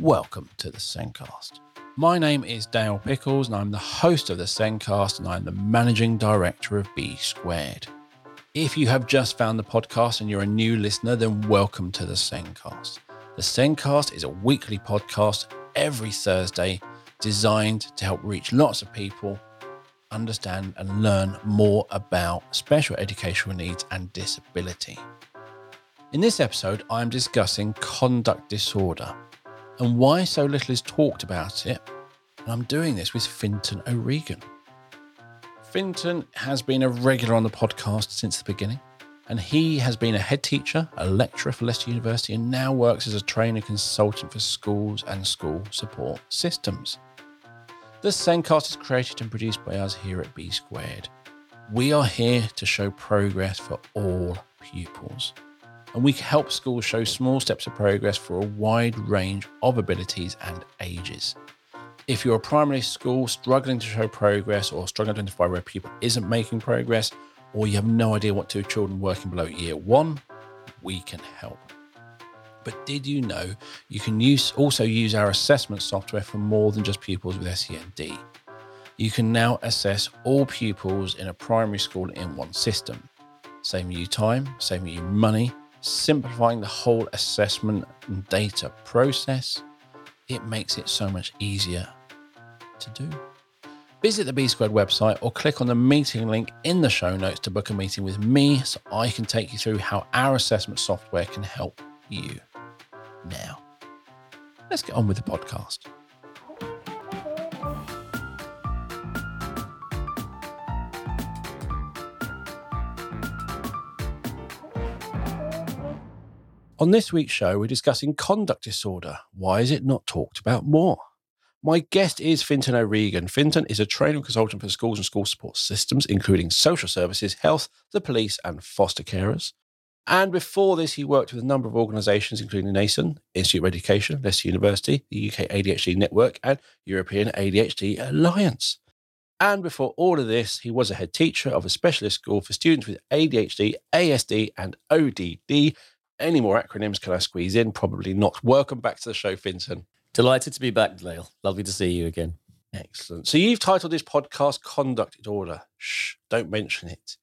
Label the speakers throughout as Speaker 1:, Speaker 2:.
Speaker 1: Welcome to the Sendcast. My name is Dale Pickles, and I'm the host of the Sendcast, and I'm the managing director of B Squared. If you have just found the podcast and you're a new listener, then welcome to the Sendcast. The Sendcast is a weekly podcast every Thursday designed to help reach lots of people understand and learn more about special educational needs and disability. In this episode, I am discussing conduct disorder and why so little is talked about it. And I'm doing this with Fintan O'Regan. Fintan has been a regular on the podcast since the beginning, and he has been a head teacher, a lecturer for Leicester University, and now works as a trainer consultant for schools and school support systems. The Sendcast is created and produced by us here at B Squared. We are here to show progress for all pupils and we help schools show small steps of progress for a wide range of abilities and ages. If you're a primary school struggling to show progress or struggling to identify where a pupil isn't making progress, or you have no idea what to do children working below year one, we can help. But did you know you can use, also use our assessment software for more than just pupils with SEND? You can now assess all pupils in a primary school in one system, saving you time, saving you money, simplifying the whole assessment and data process, it makes it so much easier to do. Visit the B Squared website or click on the meeting link in the show notes to book a meeting with me so I can take you through how our assessment software can help you. Now, let's get on with the podcast. On this week's show, we're discussing conduct disorder. Why is it not talked about more? My guest is Fintan O'Regan. Fintan is a training consultant for schools and school support systems, including social services, health, the police, and foster carers. And before this, he worked with a number of organisations, including NASEN, Institute of Education, Leicester University, the UK ADHD Network, and European ADHD Alliance. And before all of this, he was a head teacher of a specialist school for students with ADHD, ASD, and ODD, any more acronyms can I squeeze in? Probably not. Welcome back to the show, Fintan.
Speaker 2: Delighted to be back, Dale. Lovely to see you again.
Speaker 1: Excellent. So you've titled this podcast Conduct Disorder. Shh, don't mention it.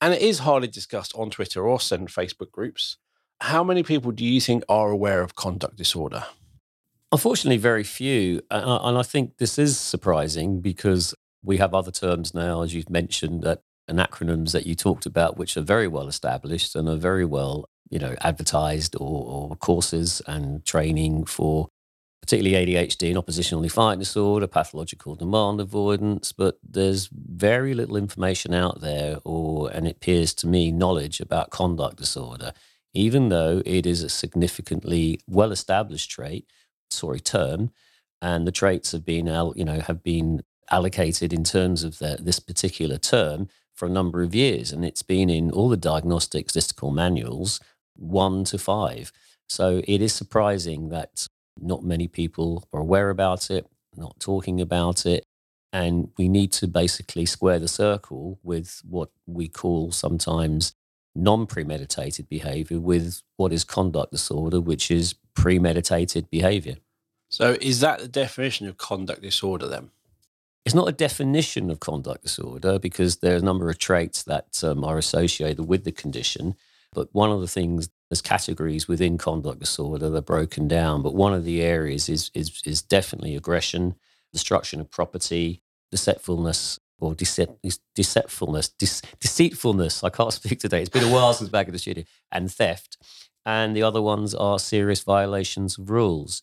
Speaker 1: And it is hardly discussed on Twitter or certain Facebook groups. How many people do you think are aware of conduct disorder?
Speaker 2: Unfortunately, very few. And I think this is surprising because we have other terms now, as you've mentioned, that and acronyms that you talked about, which are very well established and are very well you know, advertised or, or courses and training for particularly ADHD and oppositional defiant disorder, pathological demand avoidance, but there's very little information out there, or and it appears to me knowledge about conduct disorder, even though it is a significantly well-established trait, sorry, term, and the traits have been, you know, have been allocated in terms of the, this particular term for a number of years, and it's been in all the diagnostic statistical manuals one to five. So it is surprising that not many people are aware about it, not talking about it. And we need to basically square the circle with what we call sometimes non premeditated behavior with what is conduct disorder, which is premeditated behavior.
Speaker 1: So, is that the definition of conduct disorder then?
Speaker 2: It's not a definition of conduct disorder because there are a number of traits that um, are associated with the condition. But one of the things, there's categories within conduct disorder, they're broken down. But one of the areas is, is, is definitely aggression, destruction of property, deceitfulness, or deceit, deceitfulness, deceitfulness. I can't speak today. It's been a while since back in the studio, and theft. And the other ones are serious violations of rules.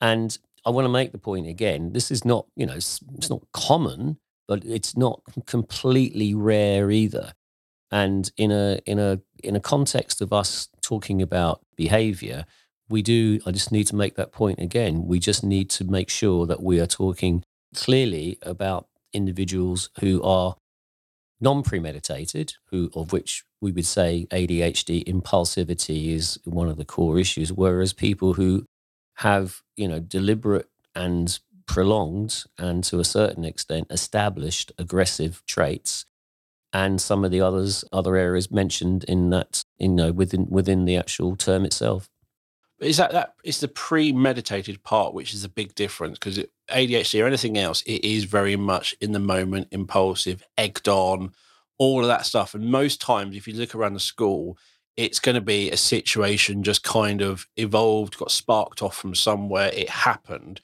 Speaker 2: And I want to make the point again this is not, you know, it's, it's not common, but it's not completely rare either. And in a in a in a context of us talking about behavior, we do I just need to make that point again. We just need to make sure that we are talking clearly about individuals who are non-premeditated, who of which we would say ADHD impulsivity is one of the core issues, whereas people who have, you know, deliberate and prolonged and to a certain extent established aggressive traits and some of the others other areas mentioned in that you know within within the actual term itself
Speaker 1: Is that that? It's the premeditated part, which is a big difference because ADHD or anything else, it is very much in the moment, impulsive, egged on, all of that stuff. And most times, if you look around the school, it's going to be a situation just kind of evolved, got sparked off from somewhere, it happened.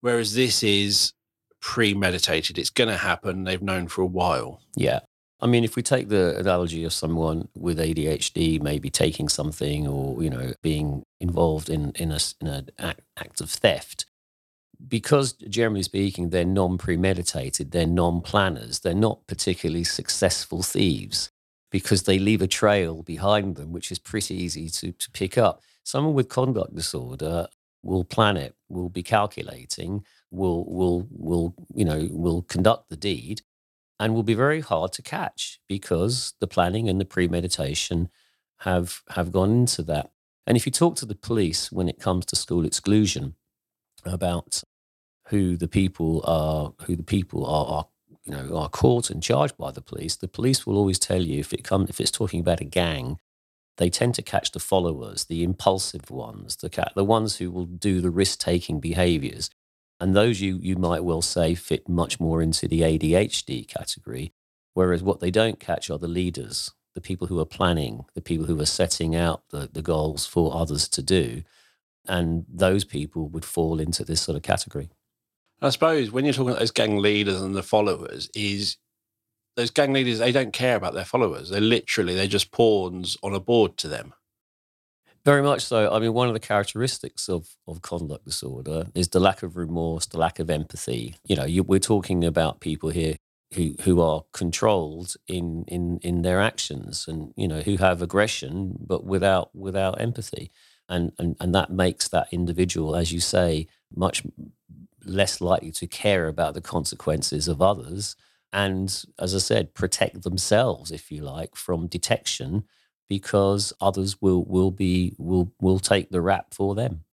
Speaker 1: Whereas this is premeditated, it's going to happen. They've known for a while.
Speaker 2: Yeah. I mean, if we take the analogy of someone with ADHD maybe taking something or, you know, being involved in, in, a, in an act, act of theft, because generally speaking, they're non premeditated, they're non planners, they're not particularly successful thieves because they leave a trail behind them, which is pretty easy to, to pick up. Someone with conduct disorder will plan it, will be calculating, will will will you know will conduct the deed, and will be very hard to catch because the planning and the premeditation have have gone into that. And if you talk to the police when it comes to school exclusion about who the people are, who the people are, are you know are caught and charged by the police, the police will always tell you if it come if it's talking about a gang, they tend to catch the followers, the impulsive ones, the the ones who will do the risk taking behaviors, and those you you might well say fit much more into the ADHD category. Whereas what they don't catch are the leaders, the people who are planning, the people who are setting out the, the goals for others to do. And those people would fall into this sort of category.
Speaker 1: I suppose when you're talking about those gang leaders and the followers, is those gang leaders they don't care about their followers. They're literally they're just pawns on a board to them.
Speaker 2: Very much so. I mean, one of the characteristics of, of conduct disorder is the lack of remorse, the lack of empathy. You know, you, we're talking about people here who who are controlled in in in their actions, and you know, who have aggression but without without empathy, and and and that makes that individual, as you say, much less likely to care about the consequences of others and as i said protect themselves if you like from detection because others will will be will will take the rap for them.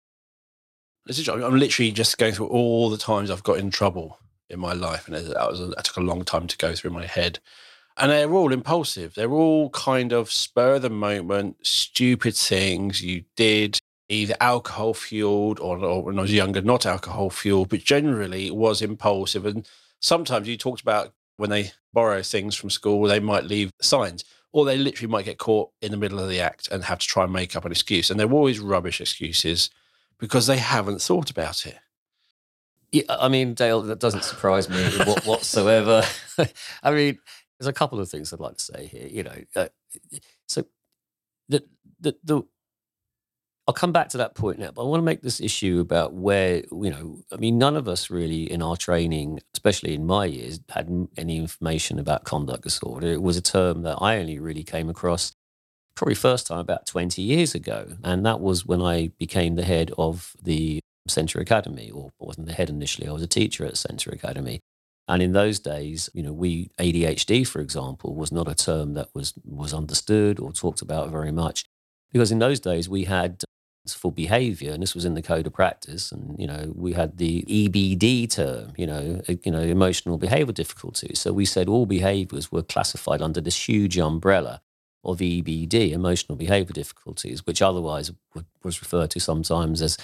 Speaker 1: I'm literally just going through all the times i've got in trouble in my life and that was that took a long time to go through my head. And they're all impulsive. They're all kind of spur of the moment stupid things you did either alcohol fueled or, or, when I was younger, not alcohol fueled, but generally was impulsive. And sometimes you talked about when they borrow things from school, they might leave signs, or they literally might get caught in the middle of the act and have to try and make up an excuse. And they're always rubbish excuses because they haven't thought about it.
Speaker 2: Yeah, I mean, Dale, that doesn't surprise me whatsoever. I mean, there's a couple of things I'd like to say here. You know, uh, so the the the I'll come back to that point now, but I want to make this issue about where, you know, I mean, none of us really in our training, especially in my years, had any information about conduct disorder. It was a term that I only really came across probably first time about 20 years ago. And that was when I became the head of the Centre Academy, or wasn't the head initially, I was a teacher at Centre Academy. And in those days, you know, we ADHD, for example, was not a term that was was understood or talked about very much because in those days we had for behavior and this was in the code of practice and you know we had the EBD term you know you know emotional behavioral difficulties. So we said all behaviors were classified under this huge umbrella of EBD emotional behavior difficulties which otherwise was referred to sometimes as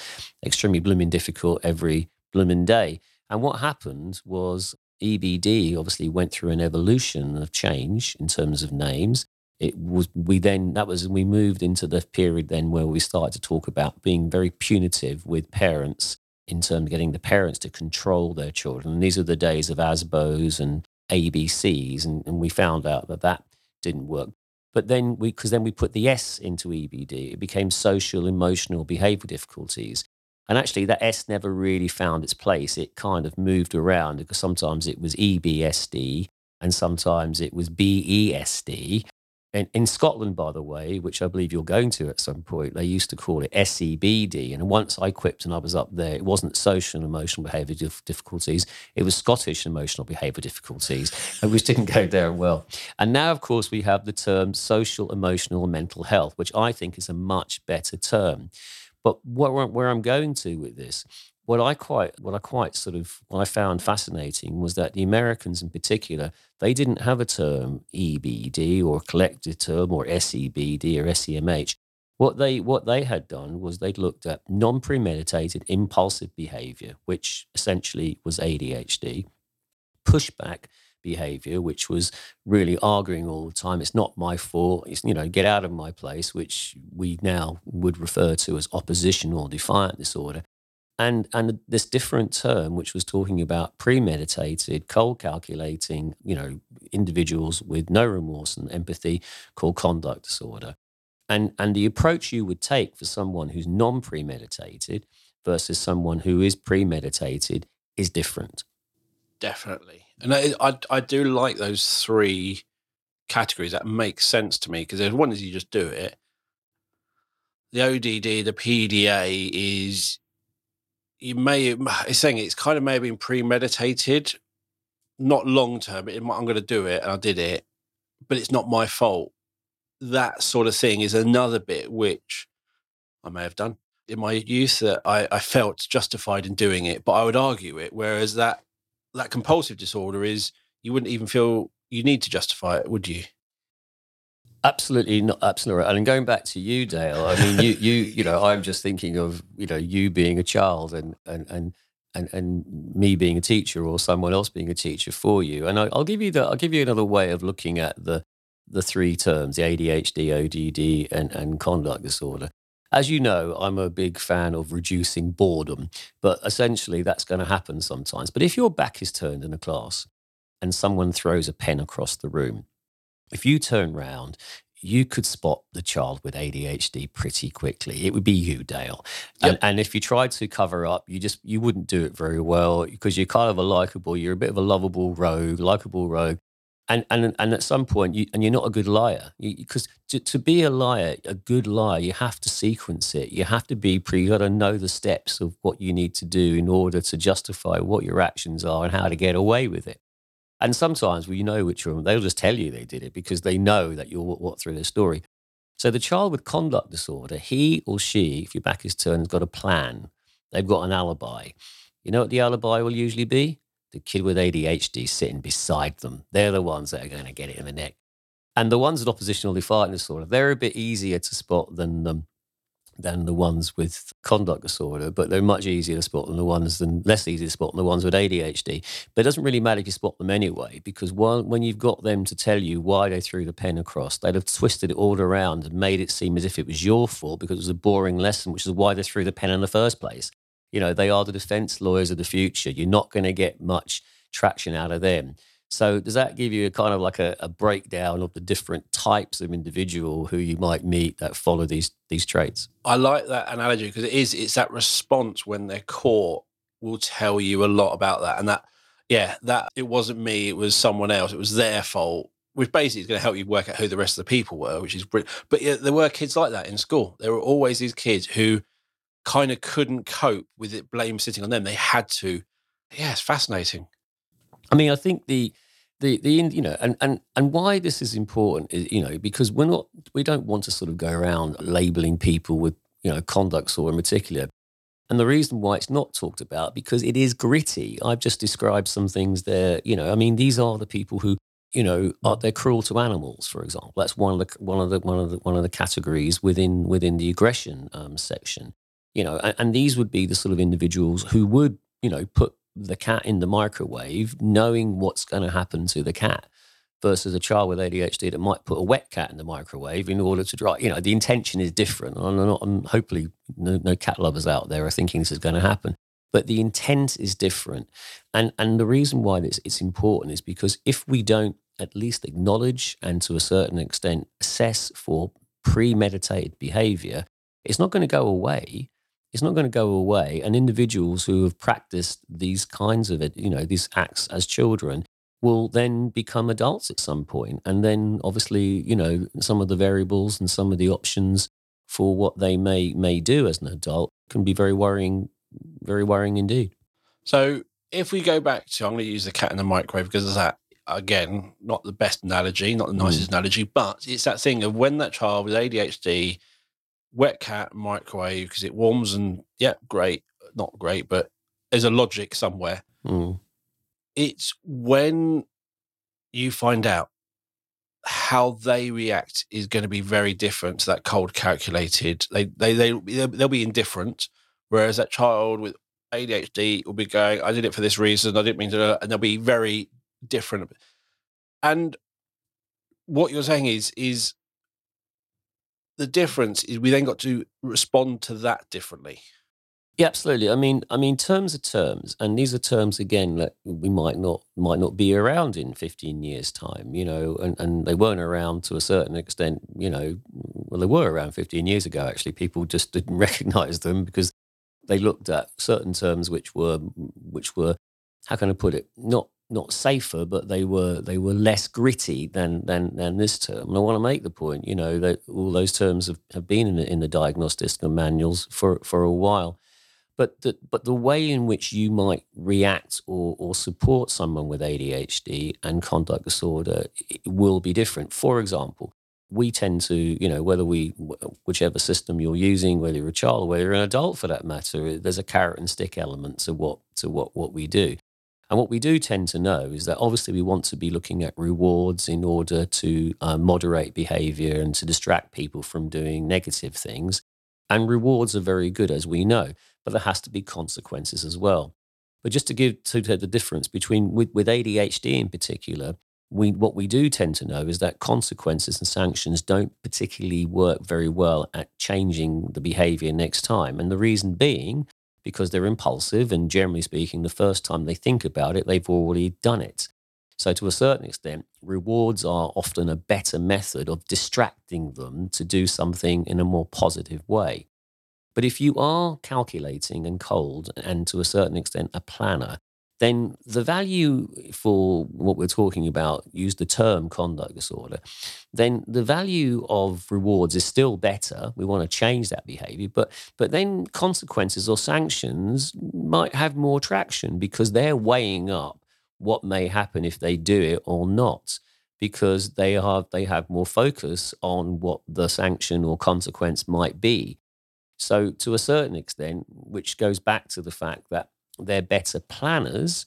Speaker 2: extremely blooming difficult every blooming day. And what happened was EBD obviously went through an evolution of change in terms of names it was we then that was we moved into the period then where we started to talk about being very punitive with parents in terms of getting the parents to control their children. And these are the days of ASBOs and ABCs, and, and we found out that that didn't work. But then we, because then we put the S into EBD, it became social, emotional, behavioral difficulties. And actually, that S never really found its place. It kind of moved around because sometimes it was EBSD and sometimes it was BESD. In, in Scotland, by the way, which I believe you're going to at some point, they used to call it SEBD. And once I quipped and I was up there, it wasn't social and emotional behaviour dif- difficulties, it was Scottish emotional behaviour difficulties, which didn't go down well. And now, of course, we have the term social, emotional, and mental health, which I think is a much better term. But what, where I'm going to with this what I quite what I quite sort of I found fascinating was that the Americans in particular they didn't have a term EBD or a collective term or SEBD or SEMH. What they what they had done was they'd looked at non-premeditated impulsive behavior, which essentially was ADHD, pushback behavior, which was really arguing all the time. It's not my fault. It's, you know, get out of my place, which we now would refer to as oppositional defiant disorder. And, and this different term, which was talking about premeditated, cold calculating, you know, individuals with no remorse and empathy called conduct disorder. And, and the approach you would take for someone who's non premeditated versus someone who is premeditated is different.
Speaker 1: Definitely. And I, I, I do like those three categories. That makes sense to me because there's one is you just do it. The ODD, the PDA is you may it's saying it's kind of may have been premeditated, not long term. I'm going to do it, and I did it, but it's not my fault. That sort of thing is another bit which I may have done in my youth that I, I felt justified in doing it, but I would argue it. Whereas that that compulsive disorder is you wouldn't even feel you need to justify it, would you?
Speaker 2: Absolutely not. Absolutely. And going back to you, Dale, I mean, you, you, you know, I'm just thinking of, you know, you being a child and, and, and, and, and me being a teacher or someone else being a teacher for you. And I, will give you the, I'll give you another way of looking at the, the three terms, the ADHD, ODD, and, and conduct disorder. As you know, I'm a big fan of reducing boredom, but essentially that's going to happen sometimes. But if your back is turned in a class and someone throws a pen across the room, if you turn round, you could spot the child with ADHD pretty quickly. It would be you, Dale. Yep. And, and, if you tried to cover up, you just you wouldn't do it very well because you're kind of a likable. You're a bit of a lovable rogue, likable rogue and and and at some point you and you're not a good liar because to, to be a liar a good liar you have to sequence it you have to be pre you got to know the steps of what you need to do in order to justify what your actions are and how to get away with it and sometimes well, you know which one they'll just tell you they did it because they know that you'll walk through their story so the child with conduct disorder he or she if your back is turned has got a plan they've got an alibi you know what the alibi will usually be the kid with ADHD sitting beside them. They're the ones that are going to get it in the neck. And the ones with oppositional defiant disorder, they're a bit easier to spot than um, than the ones with conduct disorder, but they're much easier to spot than the ones than less easy to spot than the ones with ADHD. But it doesn't really matter if you spot them anyway, because while, when you've got them to tell you why they threw the pen across, they'd have twisted it all around and made it seem as if it was your fault because it was a boring lesson, which is why they threw the pen in the first place you know, they are the defense lawyers of the future. You're not going to get much traction out of them. So does that give you a kind of like a, a, breakdown of the different types of individual who you might meet that follow these these traits?
Speaker 1: I like that analogy because it is it's that response when they're caught will tell you a lot about that. And that yeah, that it wasn't me, it was someone else. It was their fault. Which basically is going to help you work out who the rest of the people were, which is brilliant. But yeah, there were kids like that in school. There were always these kids who kind of couldn't cope with it blame sitting on them they had to yeah it's fascinating
Speaker 2: i mean i think the the the you know and and and why this is important is you know because we're not we don't want to sort of go around labeling people with you know conduct or in particular. And the reason why it's not talked about because it is gritty. I've just described some things there you know i mean these are the people who you know are they're cruel to animals for example. That's one of the one of the one of the one of the categories within within the aggression um, section you know, and, and these would be the sort of individuals who would, you know, put the cat in the microwave knowing what's going to happen to the cat versus a child with ADHD that might put a wet cat in the microwave in order to dry. You know, the intention is different. And, not, and hopefully, no, no, cat lovers out there are thinking this is going to happen. But the intent is different. And, and the reason why this, it's important is because if we don't at least acknowledge and to a certain extent assess for premeditated behavior, it's not going to go away it's not going to go away. And individuals who have practiced these kinds of it, you know, these acts as children will then become adults at some point. And then obviously, you know, some of the variables and some of the options for what they may may do as an adult can be very worrying, very worrying indeed.
Speaker 1: So if we go back to, I'm going to use the cat in the microwave because of that again, not the best analogy, not the nicest mm. analogy, but it's that thing of when that child with ADHD wet cat microwave because it warms and yeah, great, not great, but there's a logic somewhere.
Speaker 2: Mm.
Speaker 1: It's when you find out how they react is going to be very different to that cold calculated. They they they they'll be indifferent, whereas that child with ADHD will be going, "I did it for this reason. I didn't mean to," and they'll be very different. And what you're saying is is the difference is we then got to respond to that differently.
Speaker 2: Yeah, absolutely. I mean, I mean, terms are terms, and these are terms again that we might not might not be around in fifteen years' time. You know, and, and they weren't around to a certain extent. You know, well, they were around fifteen years ago. Actually, people just didn't recognise them because they looked at certain terms which were which were how can I put it not not safer, but they were they were less gritty than than than this term. And I want to make the point, you know, that all those terms have, have been in the, in the diagnostic manuals for for a while but the, but the way in which you might react or, or support someone with ADHD and conduct disorder will be different. For example, we tend to, you know, whether we, whichever system you're using, whether you're a child or whether you're an adult for that matter, there's a carrot and stick element to what to what what we do. And what we do tend to know is that obviously we want to be looking at rewards in order to uh, moderate behavior and to distract people from doing negative things. And rewards are very good, as we know but there has to be consequences as well. But just to give to the difference between with, with ADHD in particular, we what we do tend to know is that consequences and sanctions don't particularly work very well at changing the behavior next time. And the reason being because they're impulsive and generally speaking, the first time they think about it, they've already done it. So, to a certain extent, rewards are often a better method of distracting them to do something in a more positive way. But if you are calculating and cold and to a certain extent a planner, then the value for what we're talking about, use the term conduct disorder, then the value of rewards is still better. We want to change that behavior, but but then consequences or sanctions might have more traction because they're weighing up what may happen if they do it or not because they have they have more focus on what the sanction or consequence might be so, to a certain extent, which goes back to the fact that they're better planners,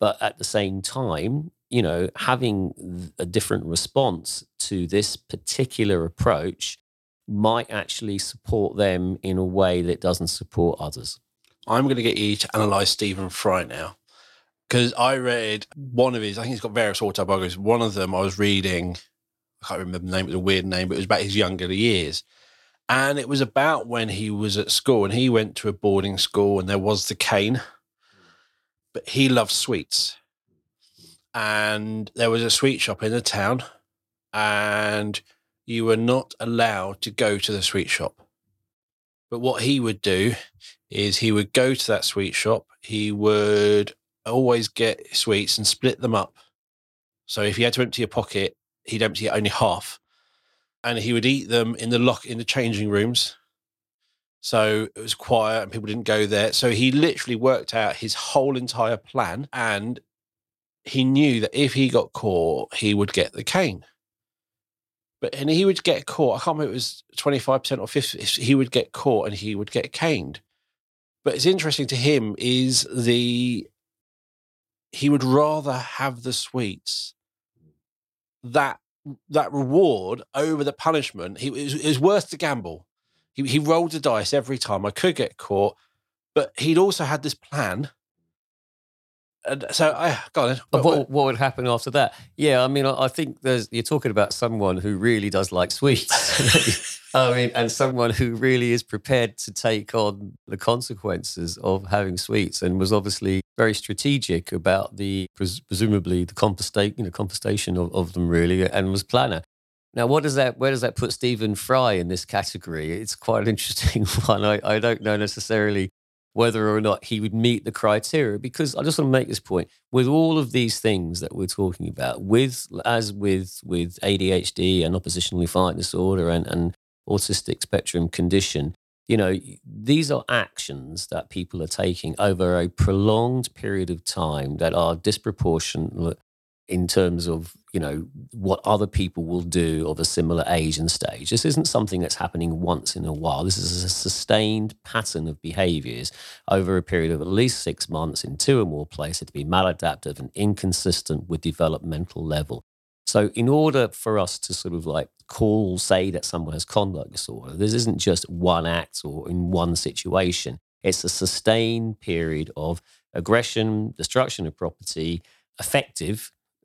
Speaker 2: but at the same time, you know, having a different response to this particular approach might actually support them in a way that doesn't support others.
Speaker 1: I'm going to get you to analyze Stephen Fry now. Because I read one of his, I think he's got various autobiographies. One of them I was reading, I can't remember the name, it was a weird name, but it was about his younger years. And it was about when he was at school and he went to a boarding school and there was the cane, but he loved sweets. And there was a sweet shop in the town and you were not allowed to go to the sweet shop. But what he would do is he would go to that sweet shop. He would always get sweets and split them up. So if he had to empty a pocket, he'd empty only half and he would eat them in the lock in the changing rooms. So it was quiet and people didn't go there. So he literally worked out his whole entire plan and he knew that if he got caught, he would get the cane. But and he would get caught. I can't remember it was 25% or 50. He would get caught and he would get caned. But it's interesting to him is the he would rather have the sweets that that reward over the punishment. He it was, it was worth the gamble. He he rolled the dice every time. I could get caught, but he'd also had this plan. And so I got it.
Speaker 2: But what, what would happen after that? Yeah, I mean, I, I think there's you're talking about someone who really does like sweets. I mean, and someone who really is prepared to take on the consequences of having sweets, and was obviously very strategic about the pres- presumably the compensation, you know, compensation of, of them really, and was planner. Now, what does that? Where does that put Stephen Fry in this category? It's quite an interesting one. I, I don't know necessarily whether or not he would meet the criteria because I just want to make this point with all of these things that we're talking about with as with with ADHD and oppositional defiant disorder and, and autistic spectrum condition you know, these are actions that people are taking over a prolonged period of time that are disproportionate in terms of, you know, what other people will do of a similar age and stage. This isn't something that's happening once in a while. This is a sustained pattern of behaviors over a period of at least six months in two or more places to be maladaptive and inconsistent with developmental level. So, in order for us to sort of like call, say that someone has conduct disorder, this isn't just one act or in one situation. It's a sustained period of aggression, destruction of property,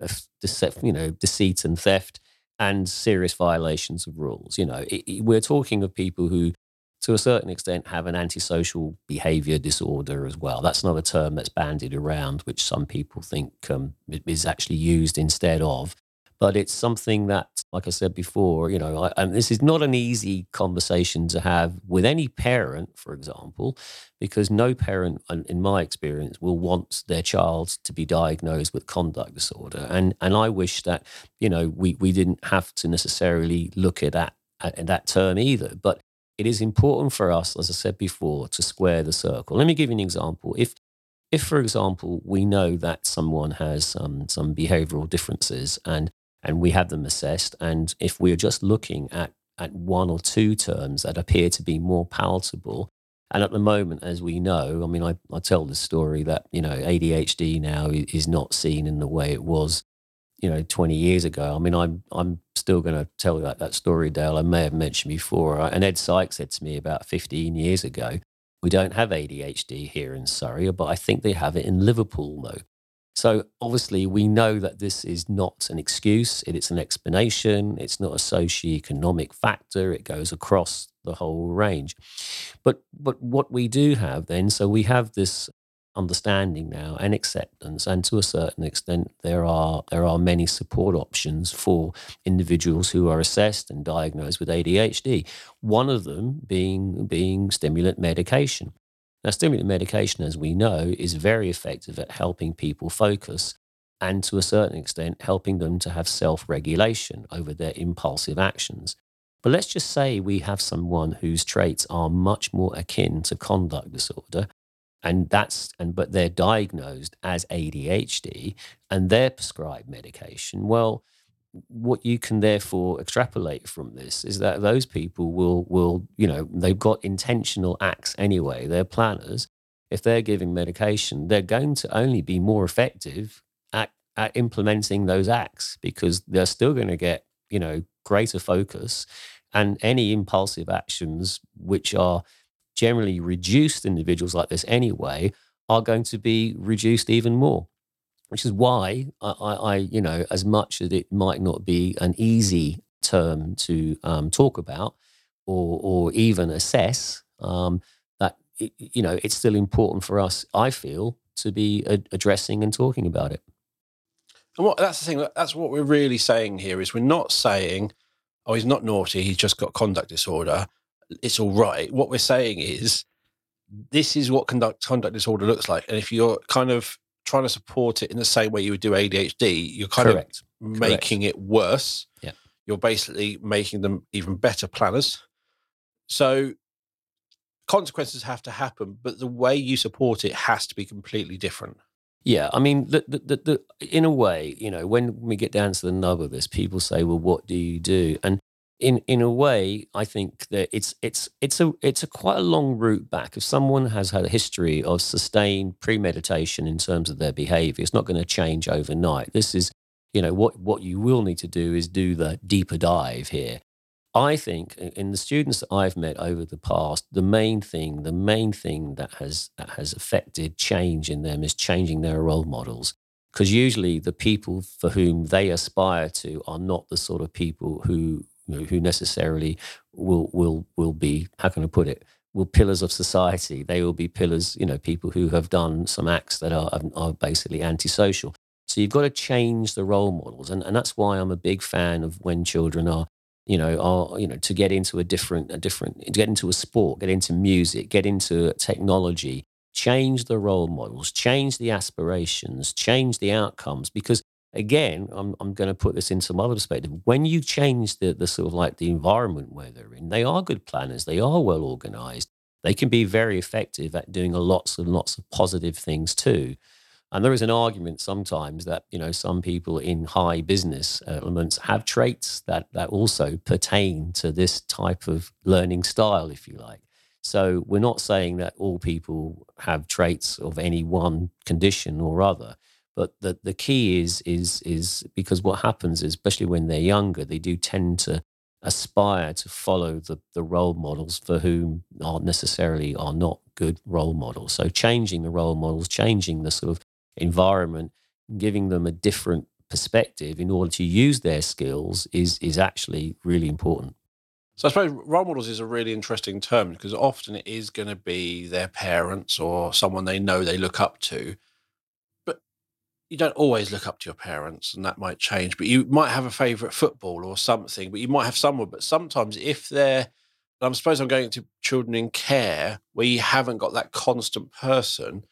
Speaker 2: affective, you know, deceit and theft, and serious violations of rules. You know, it, it, we're talking of people who, to a certain extent, have an antisocial behavior disorder as well. That's not a term that's bandied around, which some people think um, is actually used instead of but it's something that, like I said before, you know, I, and this is not an easy conversation to have with any parent, for example, because no parent, in my experience, will want their child to be diagnosed with conduct disorder. And and I wish that you know we we didn't have to necessarily look at that at that term either, but. It is important for us, as I said before, to square the circle. Let me give you an example. If if, for example, we know that someone has um, some behavioral differences and and we have them assessed. And if we're just looking at, at one or two terms that appear to be more palatable, and at the moment, as we know, I mean, I, I tell the story that, you know, ADHD now is not seen in the way it was, you know, 20 years ago. I mean, I'm, I'm still going to tell that, that story, Dale. I may have mentioned before. Uh, and Ed Sykes said to me about 15 years ago, we don't have ADHD here in Surrey, but I think they have it in Liverpool, though. So obviously, we know that this is not an excuse, it's an explanation, it's not a socio-economic factor, it goes across the whole range. But but what we do have then, so we have this understanding now and acceptance and to a certain extent there are there are many support options for individuals who are assessed and diagnosed with ADHD one of them being being stimulant medication now, stimulant medication, as we know, is very effective at helping people focus and to a certain extent, helping them to have self regulation over their impulsive actions. But let's just say we have someone whose traits are much more akin to conduct disorder, and that's and but they're diagnosed as ADHD and they're prescribed medication. Well, what you can therefore extrapolate from this is that those people will will you know they've got intentional acts anyway. They're planners. If they're giving medication they're going to only be more effective at, at implementing those acts because they're still going to get you know greater focus and any impulsive actions which are generally reduced individuals like this anyway are going to be reduced even more which is why I, I, I, you know, as much as it might not be an easy term to um, talk about or, or even assess, um, that, it, you know, it's still important for us, I feel, to be ad- addressing and talking about it.
Speaker 1: And what that's the thing. That's what we're really saying here is we're not saying, "Oh, he's not naughty. He's just got conduct disorder. It's all right." What we're saying is, this is what conduct conduct disorder looks like. And if you're kind of trying to support it in the same way you would do ADHD, you're kind Correct. of making Correct. it worse.
Speaker 2: Yeah.
Speaker 1: You're basically making them even better planners. So consequences have to happen, but the way you support it has to be completely different.
Speaker 2: Yeah, I mean, the, the, the, the, in a way, you know, when we get down to the nub of this, people say, "Well, what do you do?" And in in a way, I think that it's it's it's a it's a quite a long route back. If someone has had a history of sustained premeditation in terms of their behaviour, it's not going to change overnight. This is, you know, what what you will need to do is do the deeper dive here. I think in the students that I've met over the past, the main thing, the main thing that has that has affected change in them is changing their role models. Because usually the people for whom they aspire to are not the sort of people who who necessarily will will will be how can I put it will pillars of society. They will be pillars, you know, people who have done some acts that are um, are basically antisocial. So you've got to change the role models, and and that's why I'm a big fan of when children are you know, are you know to get into a different, a different, to get into a sport, get into music, get into technology, change the role models, change the aspirations, change the outcomes, because again, I'm, I'm going to put this in some other perspective. When you change the, the sort of like the environment where they're in, they are good planners, they are well organized, they can be very effective at doing lots and lots of positive things too. And there is an argument sometimes that you know some people in high business elements have traits that that also pertain to this type of learning style, if you like. So we're not saying that all people have traits of any one condition or other But the, the key is is is because what happens is, especially when they're younger, they do tend to aspire to follow the, the role models for whom aren't necessarily are not good role models. So changing the role models, changing the sort of environment, giving them a different perspective in order to use their skills is is actually really important.
Speaker 1: So I suppose role models is a really interesting term because often it is going to be their parents or someone they know they look up to. You don't always look up to your parents and that might change. But you might have a favourite football or something, but you might have someone. But sometimes if they're I suppose I'm going to children in care where you haven't got that constant person,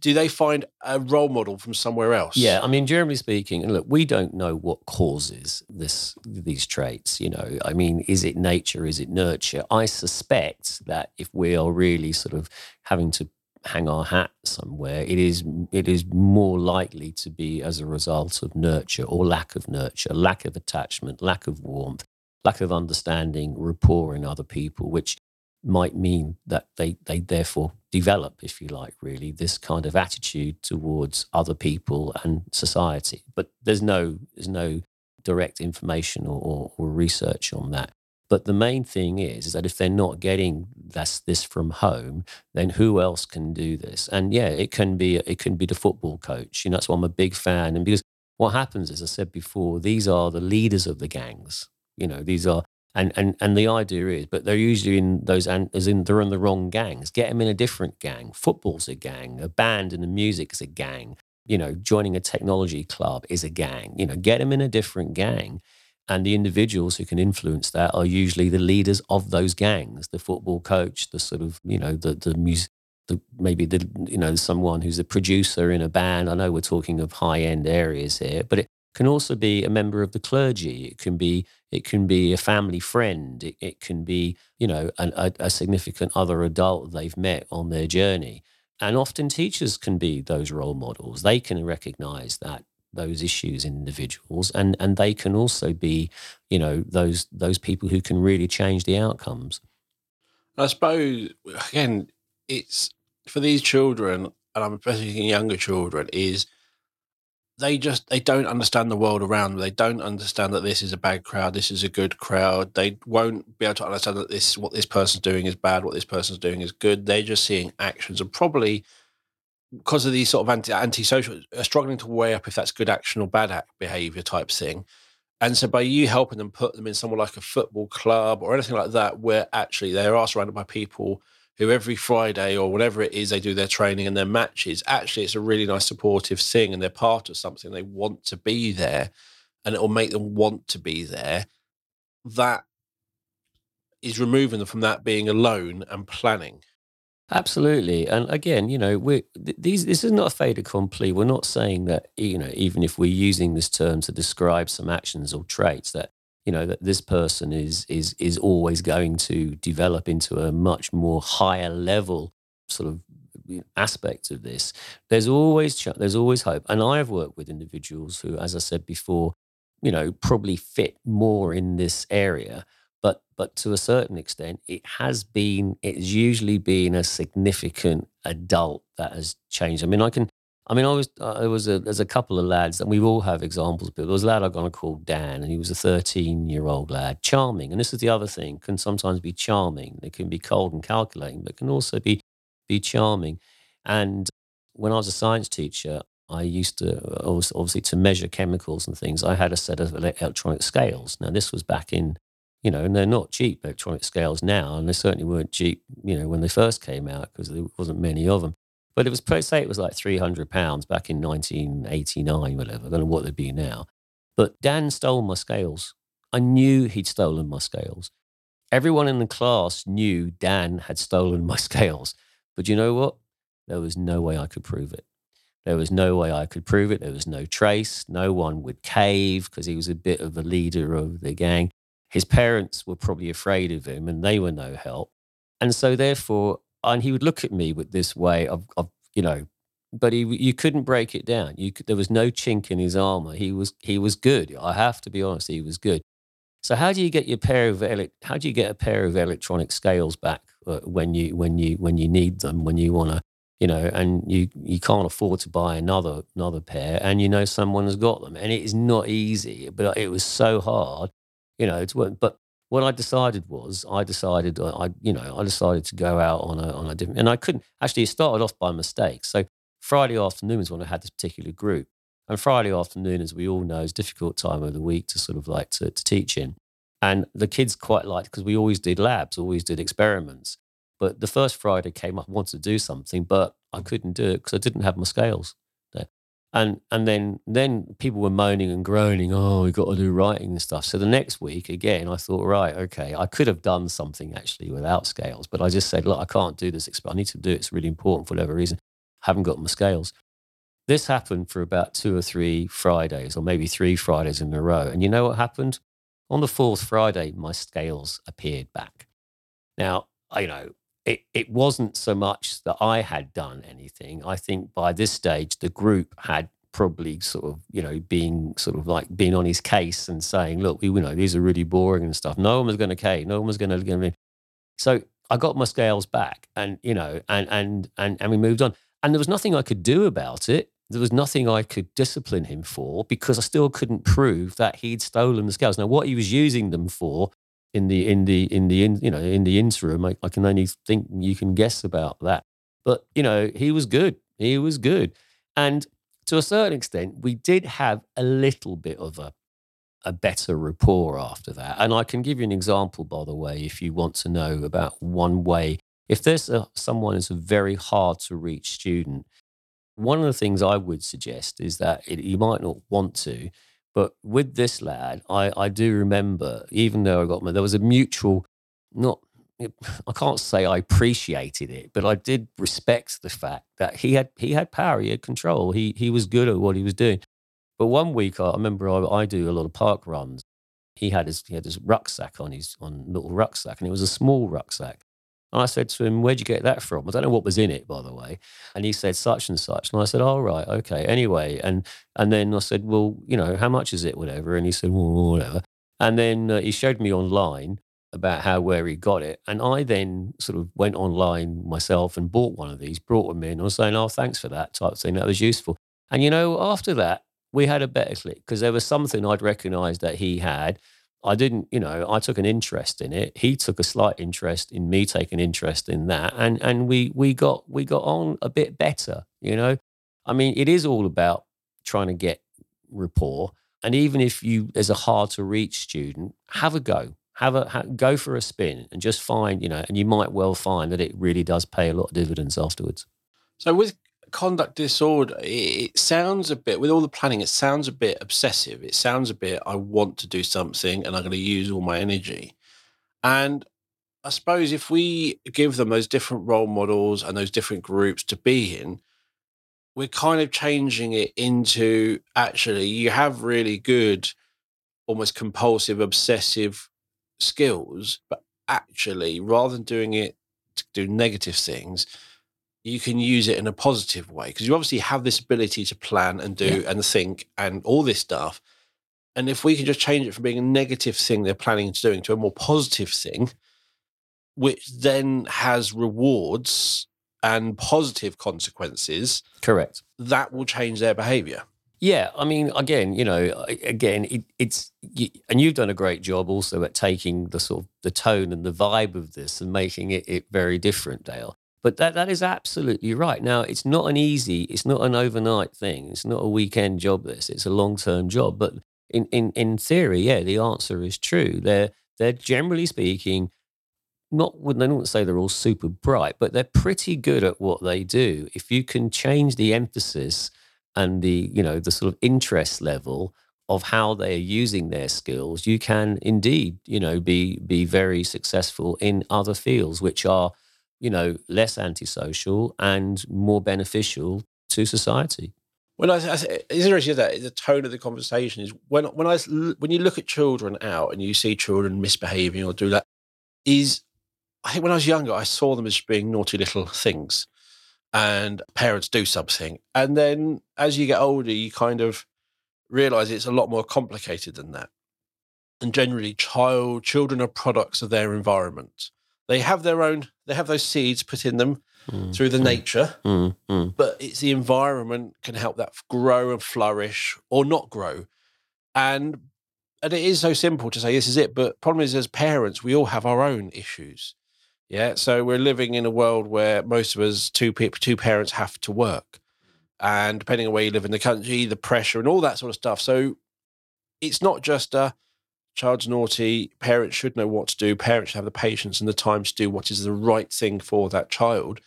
Speaker 1: do they find a role model from somewhere else?
Speaker 2: Yeah, I mean, generally speaking, and look, we don't know what causes this these traits. You know, I mean, is it nature? Is it nurture? I suspect that if we are really sort of having to hang our hat somewhere, it is it is more likely to be as a result of nurture or lack of nurture, lack of attachment, lack of warmth, lack of understanding, rapport in other people, which might mean that they they therefore develop, if you like, really this kind of attitude towards other people and society. But there's no there's no direct information or, or, or research on that. But the main thing is, is that if they're not getting this, this from home, then who else can do this? And yeah, it can be it can be the football coach. You know, that's why I'm a big fan. And because what happens, as I said before, these are the leaders of the gangs. You know, these are and, and and the idea is, but they're usually in those and as in they're in the wrong gangs. Get them in a different gang. Football's a gang. A band and the music is a gang. You know, joining a technology club is a gang. You know, get them in a different gang, and the individuals who can influence that are usually the leaders of those gangs. The football coach, the sort of you know the the music. Maybe the you know someone who's a producer in a band. I know we're talking of high end areas here, but it can also be a member of the clergy. It can be it can be a family friend. It, it can be you know an, a, a significant other adult they've met on their journey. And often teachers can be those role models. They can recognize that those issues in individuals, and and they can also be you know those those people who can really change the outcomes.
Speaker 1: I suppose again, it's for these children, and I'm especially thinking younger children, is they just they don't understand the world around them. They don't understand that this is a bad crowd, this is a good crowd. They won't be able to understand that this what this person's doing is bad, what this person's doing is good. They're just seeing actions and probably because of these sort of anti antisocial are struggling to weigh up if that's good action or bad act behavior type thing. And so by you helping them put them in somewhere like a football club or anything like that, where actually they are surrounded by people who every Friday or whatever it is they do their training and their matches, actually it's a really nice supportive thing and they're part of something. They want to be there and it will make them want to be there. That is removing them from that being alone and planning.
Speaker 2: Absolutely, and again, you know, we these this is not a fait accompli. We're not saying that you know, even if we're using this term to describe some actions or traits, that you know that this person is is is always going to develop into a much more higher level sort of aspect of this. There's always there's always hope. And i've worked with individuals who as i said before you know probably fit more in this area but but to a certain extent it has been it's usually been a significant adult that has changed i mean i can I mean, I was there was a there's a couple of lads, and we all have examples. But there was a lad I'm going to call Dan, and he was a 13 year old lad, charming. And this is the other thing: can sometimes be charming. They can be cold and calculating, but can also be be charming. And when I was a science teacher, I used to obviously to measure chemicals and things. I had a set of electronic scales. Now this was back in, you know, and they're not cheap electronic scales now, and they certainly weren't cheap, you know, when they first came out because there wasn't many of them. But it was, say, it was like £300 back in 1989, whatever. I don't know what they'd be now. But Dan stole my scales. I knew he'd stolen my scales. Everyone in the class knew Dan had stolen my scales. But you know what? There was no way I could prove it. There was no way I could prove it. There was no trace. No one would cave because he was a bit of a leader of the gang. His parents were probably afraid of him and they were no help. And so, therefore, and he would look at me with this way of, of you know, but he you couldn't break it down. You there was no chink in his armor. He was he was good. I have to be honest, he was good. So how do you get your pair of ele- how do you get a pair of electronic scales back uh, when you when you when you need them when you want to you know, and you you can't afford to buy another another pair, and you know someone has got them, and it is not easy, but it was so hard, you know. To, but what I decided was, I decided, uh, I you know, I decided to go out on a on a different, and I couldn't actually. It started off by mistake. So Friday afternoon was when I had this particular group, and Friday afternoon, as we all know, is a difficult time of the week to sort of like to, to teach in, and the kids quite liked because we always did labs, always did experiments. But the first Friday came up, I wanted to do something, but I couldn't do it because I didn't have my scales. And and then then people were moaning and groaning, oh, we've got to do writing and stuff. So the next week, again, I thought, right, okay, I could have done something actually without scales, but I just said, look, I can't do this. I need to do it. It's really important for whatever reason. I haven't got my scales. This happened for about two or three Fridays, or maybe three Fridays in a row. And you know what happened? On the fourth Friday, my scales appeared back. Now, you know it, it wasn't so much that I had done anything. I think by this stage, the group had probably sort of, you know, being sort of like being on his case and saying, look, we, you know, these are really boring and stuff. No one was going to care. No one was going to. So I got my scales back and, you know, and, and, and, and we moved on. And there was nothing I could do about it. There was nothing I could discipline him for because I still couldn't prove that he'd stolen the scales. Now, what he was using them for in the in the in the in, you know in the interim I, I, can only think you can guess about that. But you know he was good. He was good. And to a certain extent we did have a little bit of a a better rapport after that. And i can give you an example by the way if you want to know about one way. If there's a, someone who's a very hard to reach student one of the things i would suggest is that it, you might not want to but with this lad, I, I do remember, even though I got there was a mutual, not, I can't say I appreciated it, but I did respect the fact that he had he had power, he had control, he he was good at what he was doing. But one week, I remember I, I do a lot of park runs. He had his he had his rucksack on his on little rucksack, and it was a small rucksack. And I said to him, Where'd you get that from? I don't know what was in it, by the way. And he said, Such and such. And I said, "All right, okay. Anyway. And and then I said, Well, you know, how much is it? Whatever. And he said, Well, whatever. And then uh, he showed me online about how where he got it. And I then sort of went online myself and bought one of these, brought them in. I was saying, Oh, thanks for that type thing. That was useful. And you know, after that, we had a better click because there was something I'd recognized that he had I didn't, you know, I took an interest in it. He took a slight interest in me taking interest in that, and and we we got we got on a bit better. You know, I mean, it is all about trying to get rapport. And even if you, as a hard to reach student, have a go, have a ha, go for a spin, and just find, you know, and you might well find that it really does pay a lot of dividends afterwards.
Speaker 1: So with conduct disorder, it sounds a bit, with all the planning, it sounds a bit obsessive. It sounds a bit, I want to do something and I'm going to use all my energy. And I suppose if we give them those different role models and those different groups to be in, we're kind of changing it into actually, you have really good, almost compulsive, obsessive skills, but actually, rather than doing it to do negative things, you can use it in a positive way because you obviously have this ability to plan and do yeah. and think and all this stuff. And if we can just change it from being a negative thing they're planning to doing to a more positive thing, which then has rewards and positive consequences,
Speaker 2: correct,
Speaker 1: that will change their behavior.
Speaker 2: Yeah, I mean, again, you know, again, it, it's and you've done a great job also at taking the sort of the tone and the vibe of this and making it, it very different, Dale. But that, that is absolutely right. Now, it's not an easy, it's not an overnight thing. It's not a weekend job, this. It's a long term job. But in, in, in theory, yeah, the answer is true. They're, they're generally speaking, not, they don't say they're all super bright, but they're pretty good at what they do. If you can change the emphasis and the, you know, the sort of interest level of how they are using their skills, you can indeed, you know, be, be very successful in other fields, which are, you know, less antisocial and more beneficial to society.
Speaker 1: When I, I it's interesting that the tone of the conversation is when when I when you look at children out and you see children misbehaving or do that is I think when I was younger I saw them as being naughty little things. And parents do something. And then as you get older you kind of realize it's a lot more complicated than that. And generally child children are products of their environment they have their own they have those seeds put in them mm. through the mm. nature, mm. mm. but it's the environment can help that grow and flourish or not grow. And and it is so simple to say this is it, but problem is as parents, we all have our own issues. Yeah, so we're living in a world where most of us two people, two parents have to work, and depending on where you live in the country, the pressure and all that sort of stuff. So it's not just a child's naughty, parents should know what to do, parents should have the patience and the time to do what is the right thing for that child.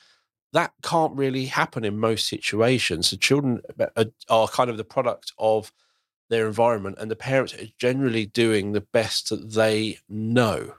Speaker 1: That can't really happen in most situations. So children are, are kind of the product of their environment, and the parents are generally doing the best that they know.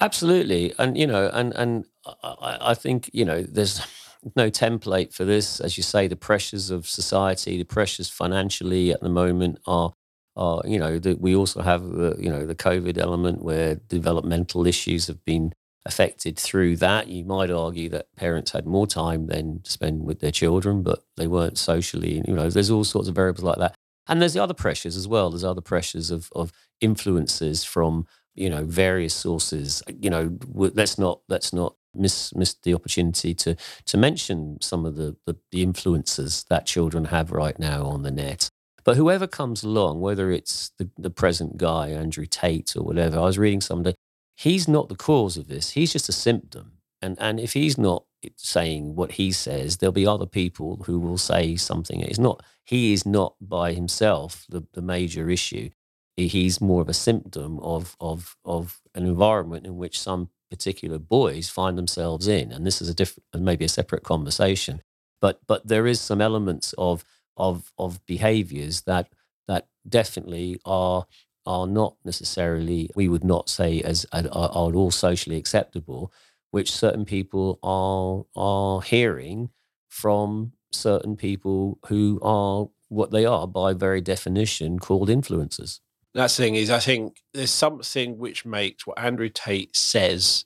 Speaker 2: Absolutely, and you know, and and I, I think you know, there's no template for this. As you say, the pressures of society, the pressures financially at the moment are uh, you know, the, we also have the, you know, the COVID element where developmental issues have been affected through that. You might argue that parents had more time than to spend with their children, but they weren't socially, you know, there's all sorts of variables like that. And there's the other pressures as well. There's other pressures of, of influences from, you know, various sources. You know, let's not, let's not miss miss the opportunity to to mention some of the, the, the influences that children have right now on the net. But whoever comes along, whether it's the, the present guy, Andrew Tate, or whatever, I was reading somebody, he's not the cause of this. He's just a symptom. And, and if he's not saying what he says, there'll be other people who will say something. It's not, he is not by himself the, the major issue. He's more of a symptom of, of, of an environment in which some particular boys find themselves in. And this is a different, and maybe a separate conversation. But, but there is some elements of of of behaviors that that definitely are are not necessarily we would not say as are, are all socially acceptable, which certain people are are hearing from certain people who are what they are by very definition called influencers.
Speaker 1: That's the thing is, I think there's something which makes what Andrew Tate says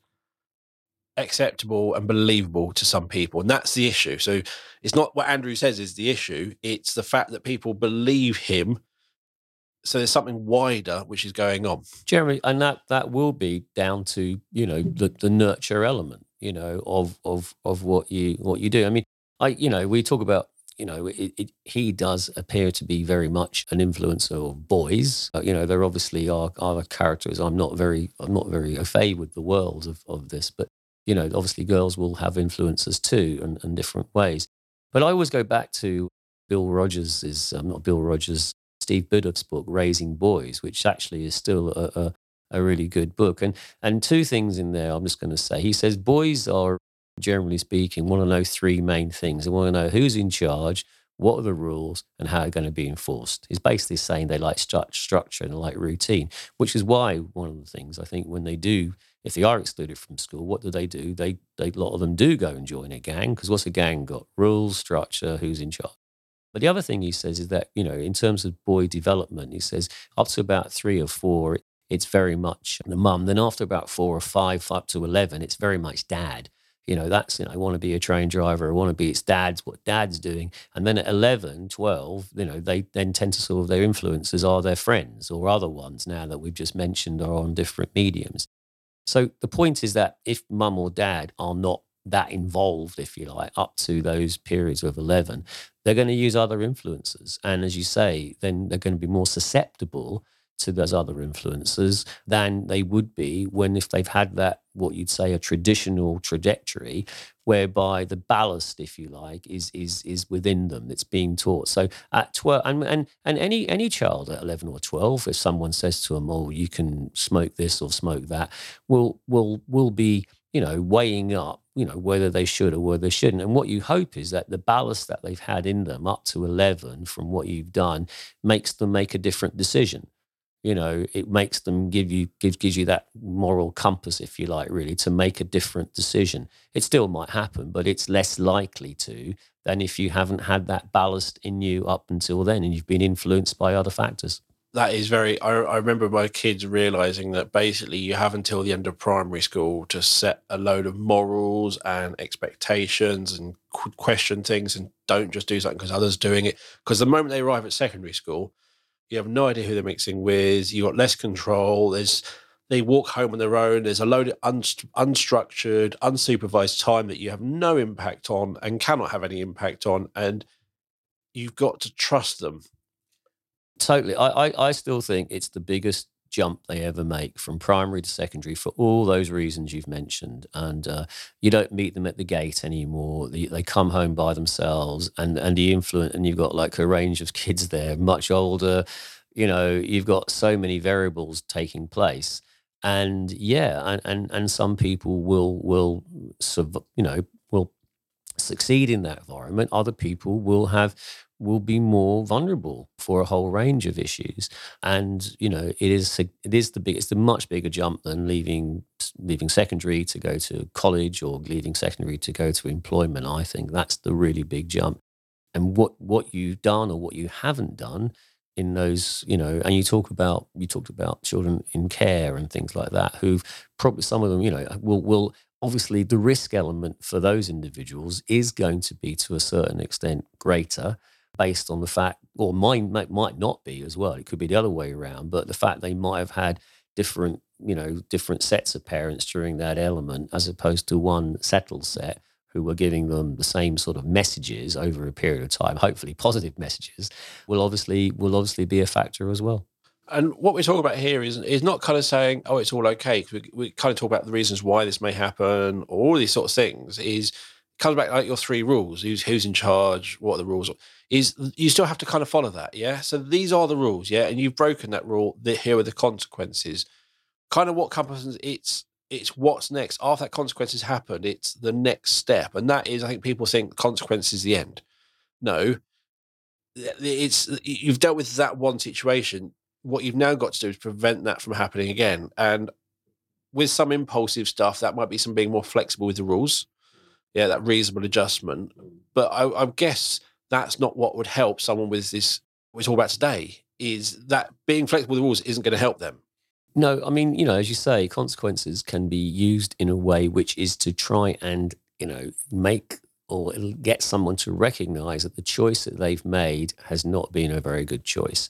Speaker 1: acceptable and believable to some people. And that's the issue. So it's not what Andrew says is the issue, it's the fact that people believe him. So there's something wider which is going on.
Speaker 2: Jeremy, and that that will be down to, you know, the, the nurture element, you know, of of of what you what you do. I mean, I you know, we talk about you know, it, it, he does appear to be very much an influencer of boys. Uh, you know, there obviously are other characters. I'm not very, I'm not very au fait with the world of, of this, but you know, obviously girls will have influences too and in, in different ways. But I always go back to Bill Rogers' is um, not Bill Rogers, Steve Biddulph's book, Raising Boys, which actually is still a, a, a really good book. And and two things in there I'm just going to say. He says boys are generally speaking want to know three main things. They want to know who's in charge, what are the rules, and how they're going to be enforced. He's basically saying they like stru- structure and like routine, which is why one of the things I think when they do if they are excluded from school, what do they do? They, they a lot of them do go and join a gang because what's a gang got? Rules, structure, who's in charge. But the other thing he says is that you know, in terms of boy development, he says up to about three or four, it's very much the mum. Then after about four or five, up to eleven, it's very much dad. You know, that's, you know, I want to be a train driver. I want to be, it's dad's, what dad's doing. And then at 11, 12, you know, they then tend to sort of, their influences are their friends or other ones now that we've just mentioned are on different mediums. So the point is that if mum or dad are not that involved, if you like, up to those periods of 11, they're going to use other influences. And as you say, then they're going to be more susceptible to those other influences than they would be when if they've had that what you'd say a traditional trajectory whereby the ballast if you like is is is within them it's being taught. So at 12 and and, and any any child at 11 or 12 if someone says to them oh you can smoke this or smoke that will will will be you know weighing up you know whether they should or whether they shouldn't. And what you hope is that the ballast that they've had in them up to 11 from what you've done makes them make a different decision you know it makes them give you gives, gives you that moral compass if you like really to make a different decision. It still might happen but it's less likely to than if you haven't had that ballast in you up until then and you've been influenced by other factors.
Speaker 1: That is very I, I remember my kids realizing that basically you have until the end of primary school to set a load of morals and expectations and question things and don't just do something because others doing it. Because the moment they arrive at secondary school you have no idea who they're mixing with. You got less control. There's they walk home on their own. There's a load of unst- unstructured, unsupervised time that you have no impact on and cannot have any impact on. And you've got to trust them.
Speaker 2: Totally. I, I, I still think it's the biggest jump they ever make from primary to secondary for all those reasons you've mentioned. And uh, you don't meet them at the gate anymore. They, they, come home by themselves, and and the influence, and you've got like a range of kids there, much older. You know, you've got so many variables taking place and yeah, and, and and some people will will you know will succeed in that environment. Other people will have will be more vulnerable for a whole range of issues. And you know, it is it is the big it's a much bigger jump than leaving leaving secondary to go to college or leaving secondary to go to employment. I think that's the really big jump. And what what you've done or what you haven't done in those, you know, and you talk about you talked about children in care and things like that, who've probably some of them, you know, will will obviously the risk element for those individuals is going to be to a certain extent greater based on the fact, or mine might, might not be as well. It could be the other way around, but the fact they might have had different, you know, different sets of parents during that element as opposed to one settled set who were giving them the same sort of messages over a period of time, hopefully positive messages, will obviously will obviously be a factor as well.
Speaker 1: And what we're talking about here is is not kind of saying, oh, it's all okay. We, we kind of talk about the reasons why this may happen, or all these sort of things. Is comes back like your three rules: who's who's in charge, what are the rules? Is you still have to kind of follow that, yeah. So these are the rules, yeah, and you've broken that rule. Here are the consequences. Kind of what comes. It's it's what's next after that consequence has happened. It's the next step, and that is, I think people think consequence is the end. No, it's you've dealt with that one situation. What you've now got to do is prevent that from happening again. And with some impulsive stuff, that might be some being more flexible with the rules. Yeah, that reasonable adjustment. But I, I guess that's not what would help someone with this. We're talking about today is that being flexible with rules isn't going to help them
Speaker 2: no, I mean, you know, as you say, consequences can be used in a way which is to try and, you know, make or get someone to recognize that the choice that they've made has not been a very good choice.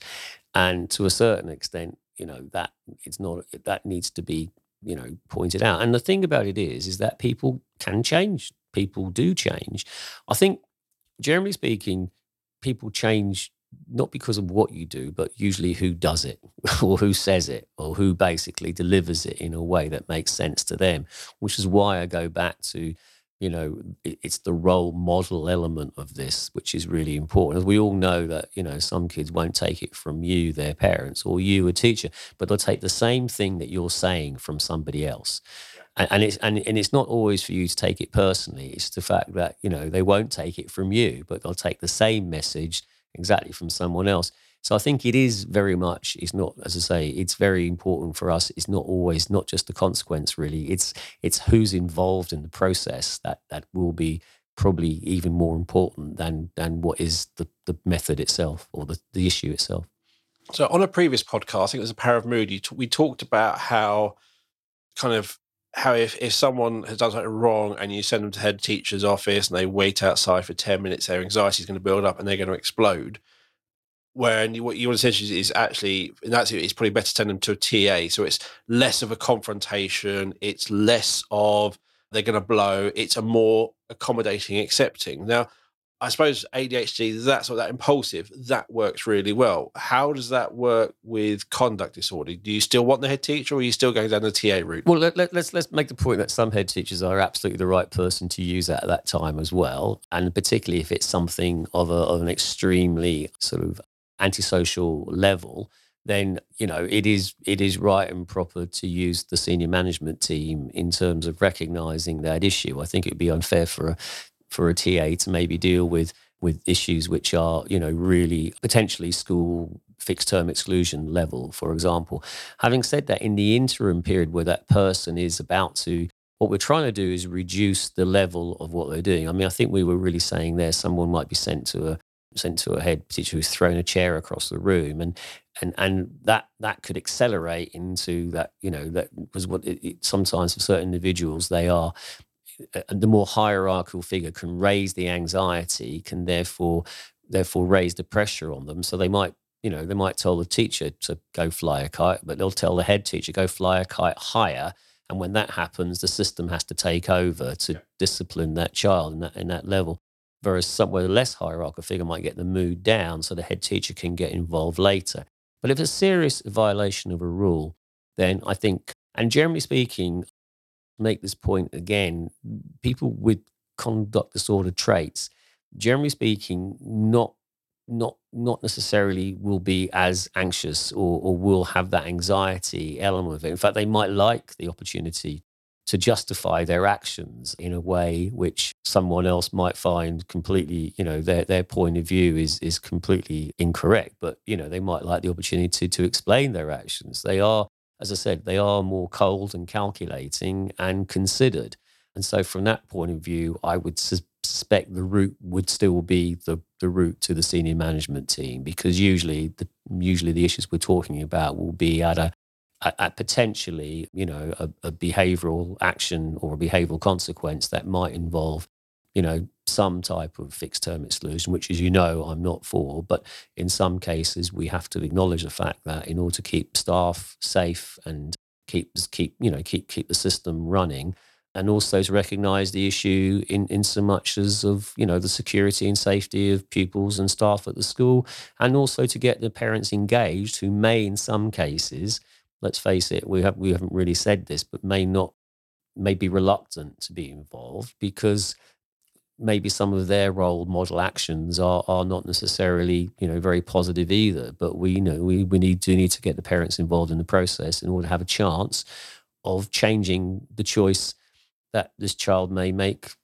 Speaker 2: And to a certain extent, you know, that it's not, that needs to be, you know, pointed out. And the thing about it is, is that people can change. People do change. I think, generally speaking, people change not because of what you do, but usually who does it or who says it or who basically delivers it in a way that makes sense to them, which is why I go back to, you know, it's the role model element of this, which is really important. As we all know that, you know, some kids won't take it from you, their parents, or you, a teacher, but they'll take the same thing that you're saying from somebody else. And, and it's and, and it's not always for you to take it personally. It's the fact that you know they won't take it from you, but they'll take the same message exactly from someone else. So I think it is very much, it's not, as I say, it's very important for us. It's not always not just the consequence really. It's it's who's involved in the process that that will be probably even more important than than what is the, the method itself or the, the issue itself.
Speaker 1: So on a previous podcast, I think it was a Power of Mood, we talked about how kind of how if, if someone has done something wrong and you send them to head teacher's office and they wait outside for 10 minutes, their anxiety is going to build up and they're going to explode. Where and what you want to say is actually, and that's it's probably better to send them to a TA. So it's less of a confrontation, it's less of they're going to blow, it's a more accommodating, accepting. Now, I suppose ADHD, that's what that impulsive, that works really well. How does that work with conduct disorder? Do you still want the head teacher or are you still going down the TA route?
Speaker 2: Well, let, us let's, let's make the point that some head teachers are absolutely the right person to use at that time as well. And particularly if it's something of, a, of an extremely sort of antisocial level, then you know it is it is right and proper to use the senior management team in terms of recognizing that issue. I think it would be unfair for a for a TA to maybe deal with with issues which are you know really potentially school fixed term exclusion level for example. Having said that in the interim period where that person is about to what we're trying to do is reduce the level of what they're doing. I mean i think we were really saying there someone might be sent to a sent to a head teacher who's thrown a chair across the room and and and that that could accelerate into that you know that was what it, it, sometimes for certain individuals they are Uh, uh, the more hierarchical figure can raise the anxiety, can therefore therefore raise the pressure on them. So they might you know, they might tell the teacher to go fly a kite, but they'll tell the head teacher, go fly a kite higher. And when that happens, the system has to take over to yeah. discipline that child in that, in that level. Whereas somewhere the less hierarchical figure might get the mood down so the head teacher can get involved later. But if it's a serious violation of a rule, then I think, and generally speaking, make this point again, people with conduct disorder traits, generally speaking, not not not necessarily will be as anxious or, or will have that anxiety element of it. In fact, they might like the opportunity to justify their actions in a way which someone else might find completely, you know, their their point of view is is completely incorrect. But you know, they might like the opportunity to, to explain their actions. They are, as I said, they are more cold and calculating and considered. And so, from that point of view, I would suspect the route would still be the, the route to the senior management team because usually the usually the issues we're talking about will be at a at, potentially you know a, a behavioural action or a behavioural consequence that might involve you know some type of fixed term exclusion, which, as you know, I'm not for. But in some cases, we have to acknowledge the fact that in order to keep staff safe and keep keep you know keep keep the system running, and also to recognize the issue in, in so much as of you know the security and safety of pupils and staff at the school and also to get the parents engaged who may in some cases let's face it we have we haven't really said this but may not may be reluctant to be involved because maybe some of their role model actions are are not necessarily you know very positive either but we you know we, we need do need to get the parents involved in the process in order to have a chance of changing the choice that this child may make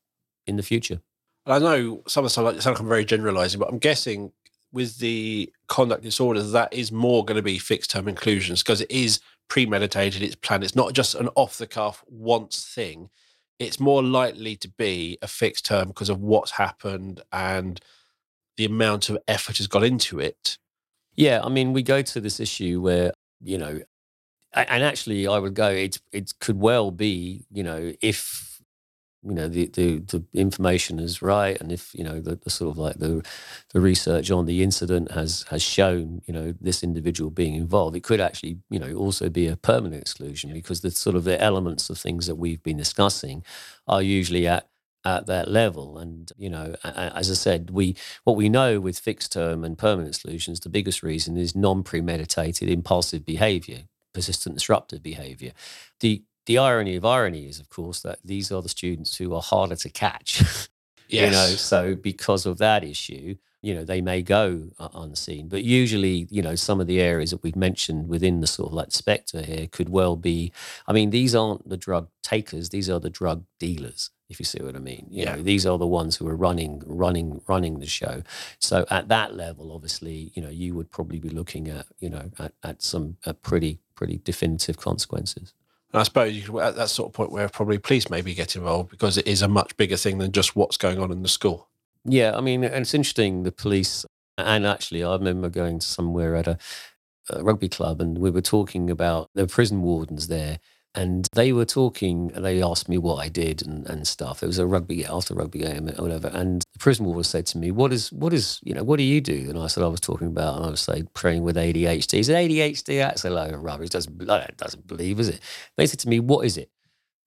Speaker 2: in the future.
Speaker 1: I know some of the like sound like I'm very generalizing, but I'm guessing with the conduct disorders, that is more going to be fixed term inclusions because it is premeditated, it's planned. It's not just an off the cuff once thing. It's more likely to be a fixed term because of what's happened and the amount of effort has got into it.
Speaker 2: Yeah, I mean, we go to this issue where, you know, and actually, I would go. It it could well be, you know, if you know the, the the information is right, and if you know the, the sort of like the the research on the incident has has shown, you know, this individual being involved, it could actually, you know, also be a permanent exclusion because the sort of the elements of things that we've been discussing are usually at at that level. And you know, as I said, we what we know with fixed term and permanent solutions, the biggest reason is non premeditated impulsive behaviour persistent disruptive behavior. The the irony of irony is, of course, that these are the students who are harder to catch. yes. You know, so because of that issue, you know, they may go uh, unseen. But usually, you know, some of the areas that we've mentioned within the sort of like spectre here could well be. I mean, these aren't the drug takers; these are the drug dealers if you see what I mean. You yeah. know, these are the ones who are running, running, running the show. So at that level, obviously, you know, you would probably be looking at, you know, at, at some at pretty, pretty definitive consequences.
Speaker 1: And I suppose you at that sort of point where probably police maybe get involved because it is a much bigger thing than just what's going on in the school.
Speaker 2: Yeah, I mean, and it's interesting. The police, and actually, I remember going somewhere at a, a rugby club, and we were talking about the prison wardens there and they were talking, they asked me what I did and, and stuff. It was a rugby, after rugby game or whatever. And the prison warden said to me, what is, what is, you know, what do you do? And I said, I was talking about, and I was saying, praying with ADHD. He said, ADHD, that's a load of rubbish. Doesn't, doesn't believe, is it? They said to me, what is it?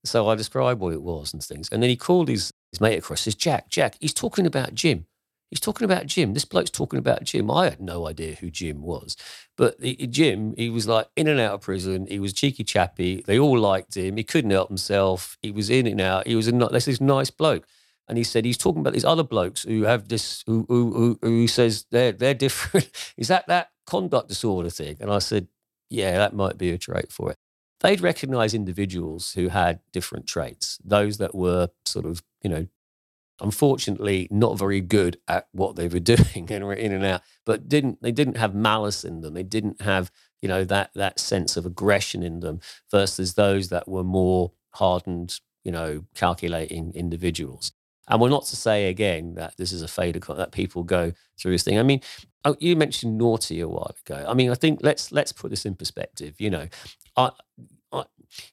Speaker 2: So I described what it was and things. And then he called his, his mate across, says, Jack, Jack, he's talking about Jim. He's talking about Jim. This bloke's talking about Jim. I had no idea who Jim was. But the, Jim, he was like in and out of prison. He was cheeky chappy. They all liked him. He couldn't help himself. He was in and out. He was a this is nice bloke. And he said he's talking about these other blokes who have this who who, who, who says they're they're different. is that that conduct disorder thing? And I said, yeah, that might be a trait for it. They'd recognize individuals who had different traits, those that were sort of, you know, unfortunately not very good at what they were doing and were in and out but didn't they didn't have malice in them. They didn't have you know that that sense of aggression in them versus those that were more hardened you know calculating individuals. And we're not to say again that this is a fader that people go through this thing. I mean oh, you mentioned naughty a while ago. I mean i think let's let's put this in perspective you know I,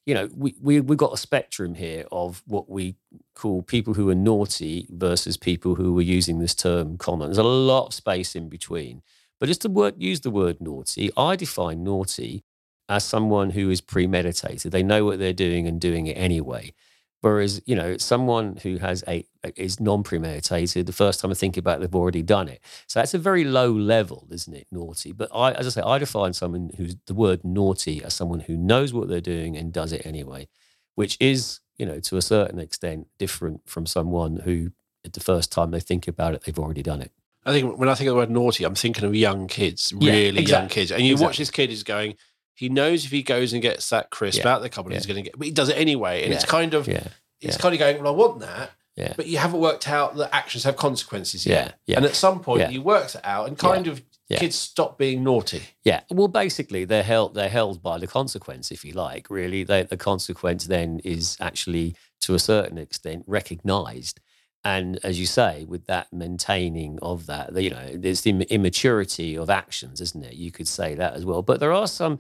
Speaker 2: you know, we, we, we've got a spectrum here of what we call people who are naughty versus people who are using this term common. There's a lot of space in between. But just to word, use the word naughty, I define naughty as someone who is premeditated. They know what they're doing and doing it anyway. Whereas, you know, someone who has a is non-premeditated, the first time I think about it, they've already done it. So that's a very low level, isn't it? Naughty. But I, as I say, I define someone who's the word naughty as someone who knows what they're doing and does it anyway, which is, you know, to a certain extent different from someone who the first time they think about it, they've already done it.
Speaker 1: I think when I think of the word naughty, I'm thinking of young kids,
Speaker 2: Yeah,
Speaker 1: really young kids. And you
Speaker 2: exactly.
Speaker 1: watch this kid is going, he knows if he goes and gets that crisp
Speaker 2: Yeah,
Speaker 1: out of the cupboard, he's going to get, but he does it anyway. And it's kind of,
Speaker 2: Yeah.
Speaker 1: it's
Speaker 2: yeah.
Speaker 1: kind of going, well, I want that,
Speaker 2: Yeah.
Speaker 1: but you haven't worked out that actions have consequences yet.
Speaker 2: Yeah. Yeah.
Speaker 1: And at some point,
Speaker 2: Yeah.
Speaker 1: you work it out and kind of
Speaker 2: Yeah.
Speaker 1: kids stop being naughty.
Speaker 2: Yeah, well, basically, they're held they're held by the consequence, if you like. Really, they, the consequence then is actually, to a certain extent, recognised. And as you say, with that maintaining of that, you know, there's the immaturity of actions, isn't it? You could say that as well. But there are some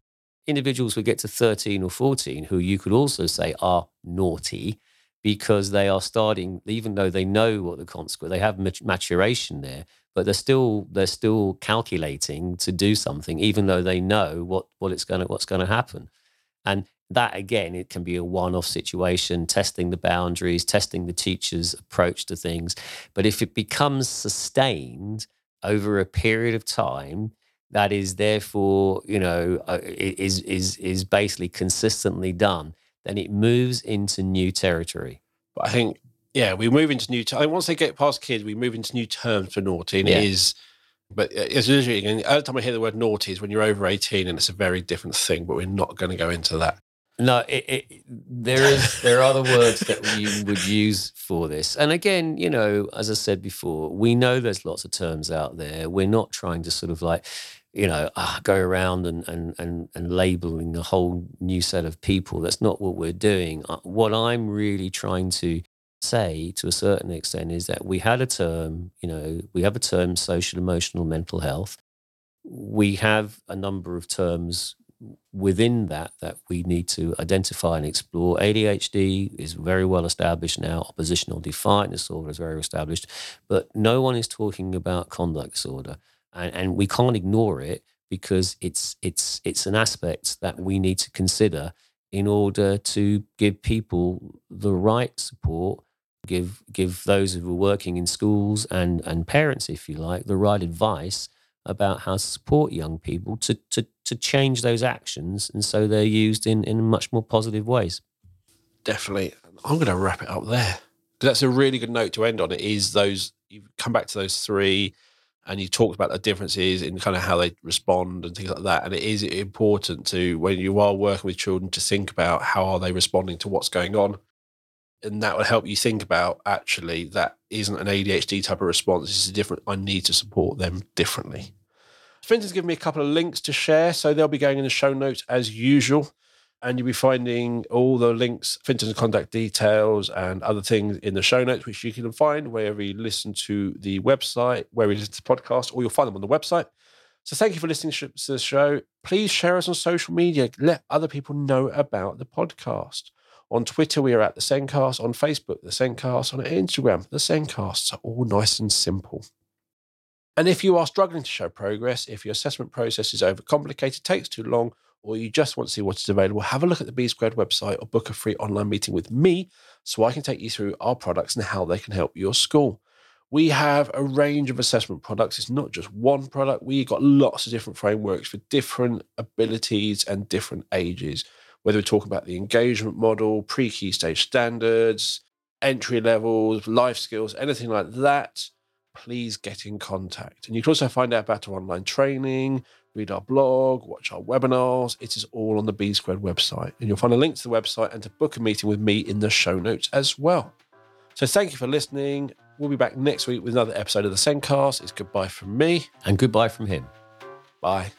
Speaker 2: individuals who get to 13 or 14 who you could also say are naughty because they are starting, even though they know what the consequence, they have mat- maturation there, but they're still they're still calculating to do something, even though they know what what it's going to what's going to happen. And that again, it can be a one-off situation, testing the boundaries, testing the teacher's approach to things. But if it becomes sustained over a period of time, that is therefore, you know, uh, is is is basically consistently done, then it moves into new territory.
Speaker 1: But I think, yeah, we move into new. Ter- once they get past kids, we move into new terms for naughty, and
Speaker 2: Yeah.
Speaker 1: it is. But it's literally, and every time I hear the word naughty is when you're over 18, and it's a very different thing. But we're not going to go into that.
Speaker 2: No, it, it, there is there are other words that you would use for this, and again, you know, as I said before, we know there's lots of terms out there. We're not trying to sort of like, you know, ah, go around and and and and labeling a whole new set of people. That's not what we're doing. Uh, What I'm really trying to say, to a certain extent, is that we had a term. You know, we have a term, social, emotional, mental health. We have a number of terms within that that we need to identify and explore. ADHD is very well established now. Oppositional defiant disorder is very established, but no one is talking about conduct disorder, and, and we can't ignore it because it's it's it's an aspect that we need to consider in order to give people the right support. Give give those who are working in schools and and parents, if you like, the right advice about how to support young people to to to change those actions, and so they're used in in much more positive ways.
Speaker 1: Definitely. I'm going to wrap it up there. That's a really good note to end on. It is those, you've come back to those three and you talked about the differences in kind of how they respond and things like that. And it is important to, when you are working with children, to think about how are they responding to what's going on. And that will help you think about actually that isn't an ADHD type of response. This is a different, I need to support them differently. Fintan's given me a couple of links to share. So they'll be going in the show notes as usual and you'll be finding all the links, Fintan's contact details, and other things in the show notes, which you can find wherever you listen to the website, wherever you listen to the podcast, or you'll find them on the website. So thank you for listening to the show. Please share us on social media. Let other people know about the podcast. On Twitter, we are at the SENCast. On Facebook, the SENCast. On Instagram, the SENCasts are all nice and simple. And if you are struggling to show progress, if your assessment process is overcomplicated, takes too long, or you just want to see what is available, have a look at the B Squared website or book a free online meeting with me so I can take you through our products and how they can help your school. We have a range of assessment products. It's not just one product. We've got lots of different frameworks for different abilities and different ages, whether we're talking about the engagement model, pre key stage standards, entry levels, life skills, anything like that. Please get in contact. And you can also find out about our online training, read our blog, watch our webinars. It is all on the B Squared website. And you'll find a link to the website and to book a meeting with me in the show notes as well. So thank you for listening. We'll be back next week with another episode of the SENCast. It's goodbye from me.
Speaker 2: And goodbye from him.
Speaker 1: Bye.